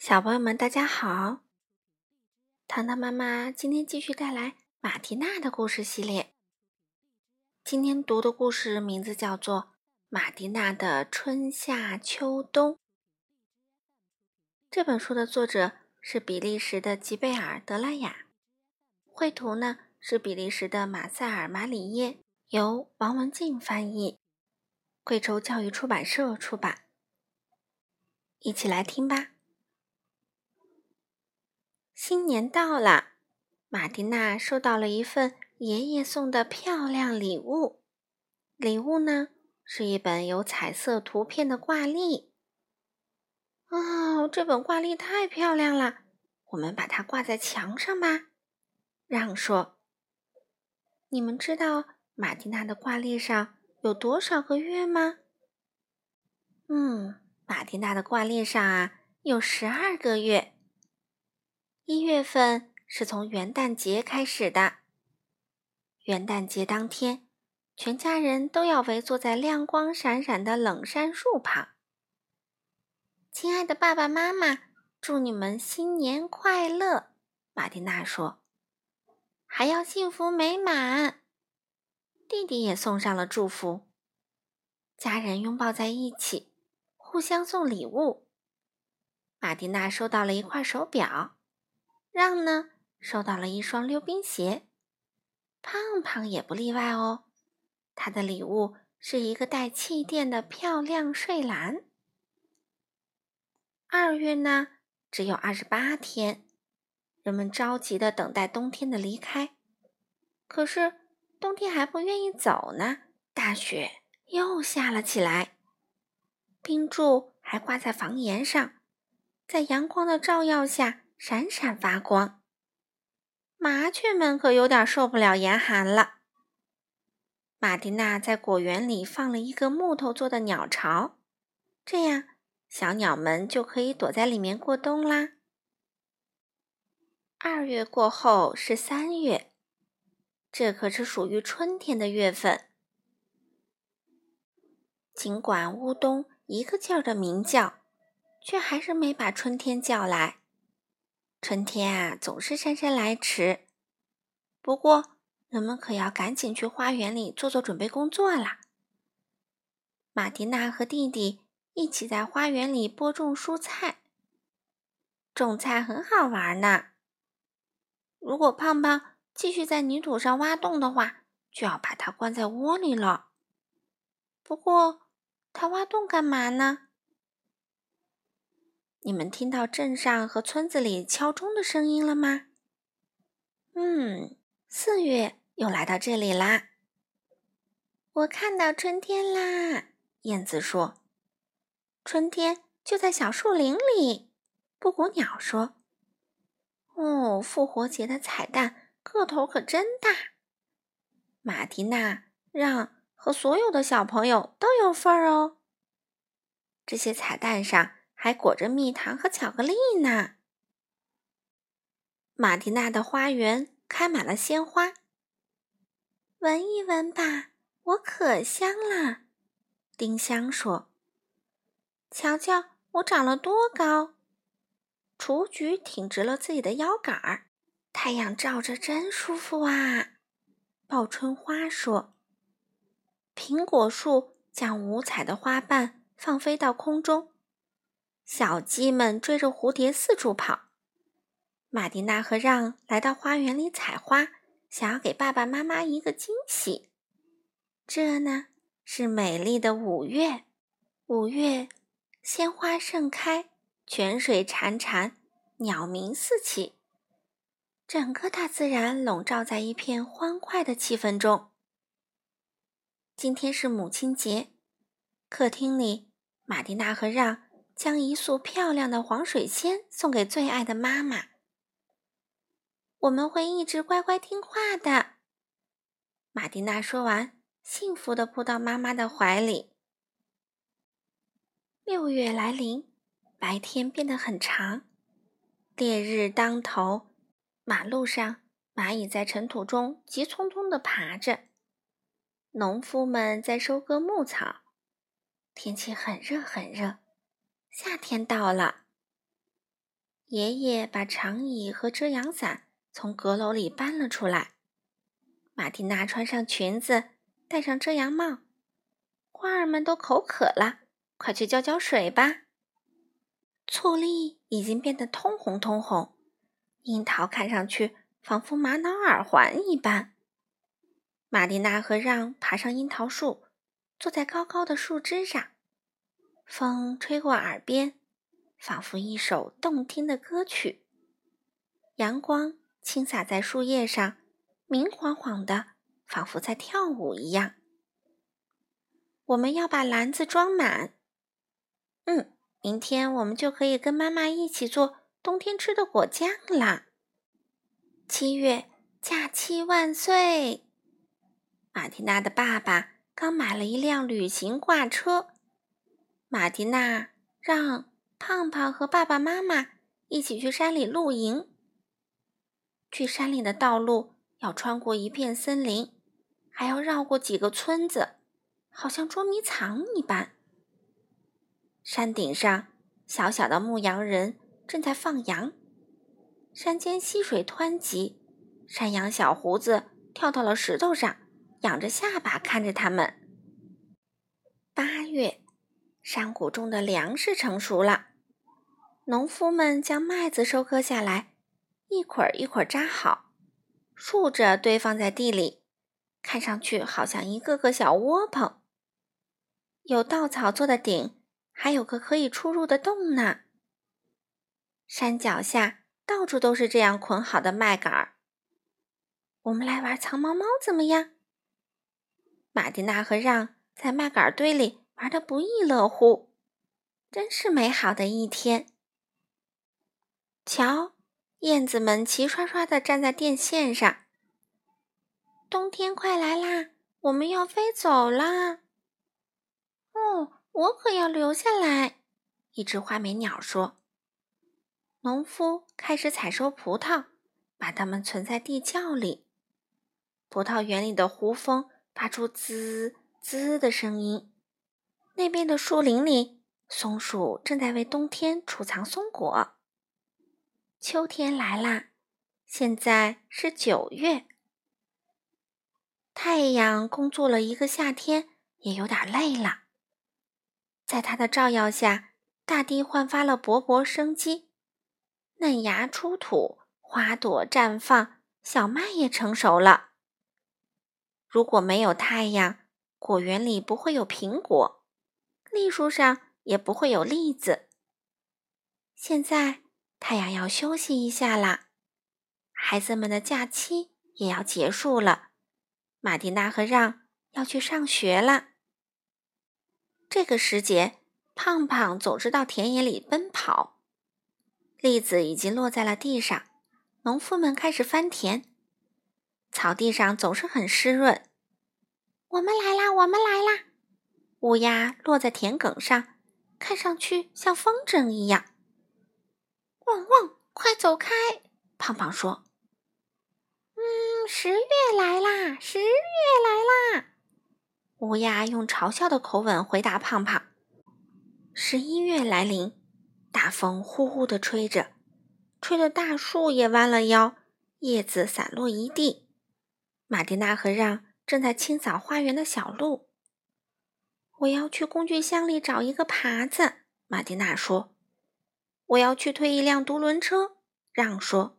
小朋友们，大家好！糖糖妈妈今天继续带来马蒂娜的故事系列。今天读的故事名字叫做《马蒂娜的春夏秋冬》。这本书的作者是比利时的吉贝尔·德拉雅，绘图呢是比利时的马塞尔·马里耶，由王文静翻译，贵州教育出版社出版。一起来听吧。新年到了，马蒂娜收到了一份爷爷送的漂亮礼物。礼物呢，是一本有彩色图片的挂历。哦，这本挂历太漂亮了，我们把它挂在墙上吧。让说：“你们知道马蒂娜的挂历上有多少个月吗？”嗯，马蒂娜的挂历上啊，有十二个月。一月份是从元旦节开始的。元旦节当天，全家人都要围坐在亮光闪闪的冷杉树旁。亲爱的爸爸妈妈，祝你们新年快乐！马蒂娜说。还要幸福美满。弟弟也送上了祝福。家人拥抱在一起，互相送礼物。马蒂娜收到了一块手表。让呢收到了一双溜冰鞋，胖胖也不例外哦。他的礼物是一个带气垫的漂亮睡篮。二月呢只有二十八天，人们着急的等待冬天的离开，可是冬天还不愿意走呢。大雪又下了起来，冰柱还挂在房檐上，在阳光的照耀下。闪闪发光，麻雀们可有点受不了严寒了。马蒂娜在果园里放了一个木头做的鸟巢，这样小鸟们就可以躲在里面过冬啦。二月过后是三月，这可是属于春天的月份。尽管乌冬一个劲儿的鸣叫，却还是没把春天叫来。春天啊，总是姗姗来迟。不过，人们可要赶紧去花园里做做准备工作啦。马蒂娜和弟弟一起在花园里播种蔬菜。种菜很好玩呢。如果胖胖继续在泥土上挖洞的话，就要把它关在窝里了。不过，他挖洞干嘛呢？你们听到镇上和村子里敲钟的声音了吗？嗯，四月又来到这里啦。我看到春天啦，燕子说。春天就在小树林里，布谷鸟说。哦，复活节的彩蛋个头可真大。马蒂娜让和所有的小朋友都有份儿哦。这些彩蛋上。还裹着蜜糖和巧克力呢。马蒂娜的花园开满了鲜花，闻一闻吧，我可香了。丁香说：“瞧瞧，我长了多高！”雏菊挺直了自己的腰杆儿，太阳照着真舒服啊。报春花说：“苹果树将五彩的花瓣放飞到空中。”小鸡们追着蝴蝶四处跑。马蒂娜和让来到花园里采花，想要给爸爸妈妈一个惊喜。这呢是美丽的五月，五月鲜花盛开，泉水潺潺，鸟鸣四起，整个大自然笼罩在一片欢快的气氛中。今天是母亲节，客厅里，马蒂娜和让。将一束漂亮的黄水仙送给最爱的妈妈。我们会一直乖乖听话的。马蒂娜说完，幸福地扑到妈妈的怀里。六月来临，白天变得很长，烈日当头，马路上蚂蚁在尘土中急匆匆地爬着，农夫们在收割牧草，天气很热很热。夏天到了，爷爷把长椅和遮阳伞从阁楼里搬了出来。马蒂娜穿上裙子，戴上遮阳帽。花儿们都口渴了，快去浇浇水吧。醋栗已经变得通红通红，樱桃看上去仿佛玛瑙耳环一般。玛蒂娜和让爬上樱桃树，坐在高高的树枝上，风吹过耳边，仿佛一首动听的歌曲。阳光倾洒在树叶上，明晃晃的，仿佛在跳舞一样。我们要把篮子装满。嗯。明天我们就可以跟妈妈一起做冬天吃的果酱啦！七月假期万岁！马蒂娜的爸爸刚买了一辆旅行挂车，马蒂娜让胖胖和爸爸妈妈一起去山里露营。去山里的道路要穿过一片森林，还要绕过几个村子，好像捉迷藏一般。山顶上，小小的牧羊人正在放羊。山间溪水湍急，山羊小胡子跳到了石头上，仰着下巴看着他们。八月，山谷中的粮食成熟了，农夫们将麦子收割下来，一捆一捆扎好，竖着堆放在地里，看上去好像一个个小窝棚。有稻草做的顶。还有个可以出入的洞呢。山脚下到处都是这样捆好的麦秆儿。我们来玩藏猫猫怎么样？马蒂娜和让在麦秆堆里玩得不亦乐乎，真是美好的一天。瞧，燕子们齐刷刷地站在电线上。冬天快来啦，我们要飞走啦！哦。我可要留下来，一只花眉鸟说。农夫开始采收葡萄，把它们存在地窖里。葡萄园里的胡蜂发出滋滋的声音。那边的树林里，松鼠正在为冬天储藏松果。秋天来啦，现在是九月。太阳工作了一个夏天，也有点累了。在它的照耀下，大地焕发了勃勃生机，嫩芽出土，花朵绽放，小麦也成熟了。如果没有太阳，果园里不会有苹果，栗树上也不会有栗子。现在太阳要休息一下啦，孩子们的假期也要结束了，马蒂娜和让要去上学了。这个时节，胖胖总是到田野里奔跑。栗子已经落在了地上，农夫们开始翻田。草地上总是很湿润。我们来啦，我们来啦！乌鸦落在田埂上，看上去像风筝一样。汪汪，快走开！胖胖说：“嗯，十月来啦，十月来啦。”乌鸦用嘲笑的口吻回答胖胖：“十一月来临，大风呼呼地吹着，吹得大树也弯了腰，叶子散落一地。”马蒂娜和让正在清扫花园的小路。我要去工具箱里找一个耙子，马蒂娜说。我要去推一辆独轮车，让说。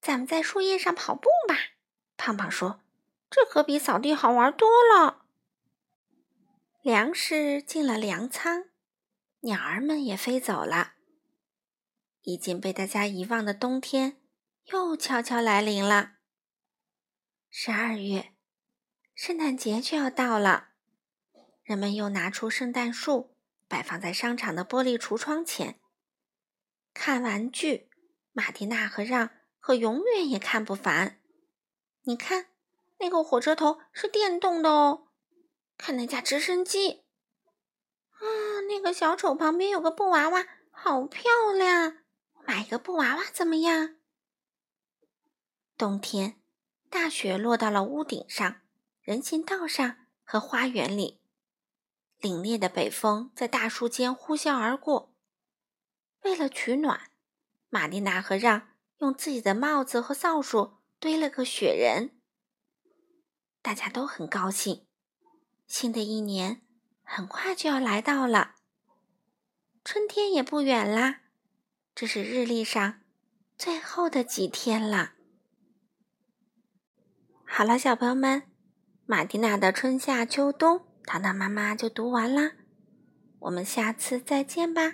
咱们在树叶上跑步吧，胖胖说。这可比扫地好玩多了。粮食进了粮仓，鸟儿们也飞走了。已经被大家遗忘的冬天又悄悄来临了。十二月，圣诞节就要到了，人们又拿出圣诞树，摆放在商场的玻璃橱窗前。看玩具，马蒂娜和让可永远也看不烦。你看。那个火车头是电动的哦，看那架直升机，啊，那个小丑旁边有个布娃娃，好漂亮！买一个布娃娃怎么样？冬天，大雪落到了屋顶上、人行道上和花园里，凛冽的北风在大树间呼啸而过。为了取暖，玛蒂娜和让用自己的帽子和扫帚堆了个雪人。大家都很高兴，新的一年很快就要来到了，春天也不远啦。这是日历上最后的几天了。好了，小朋友们，玛蒂娜的春夏秋冬，糖糖妈妈就读完啦。我们下次再见吧。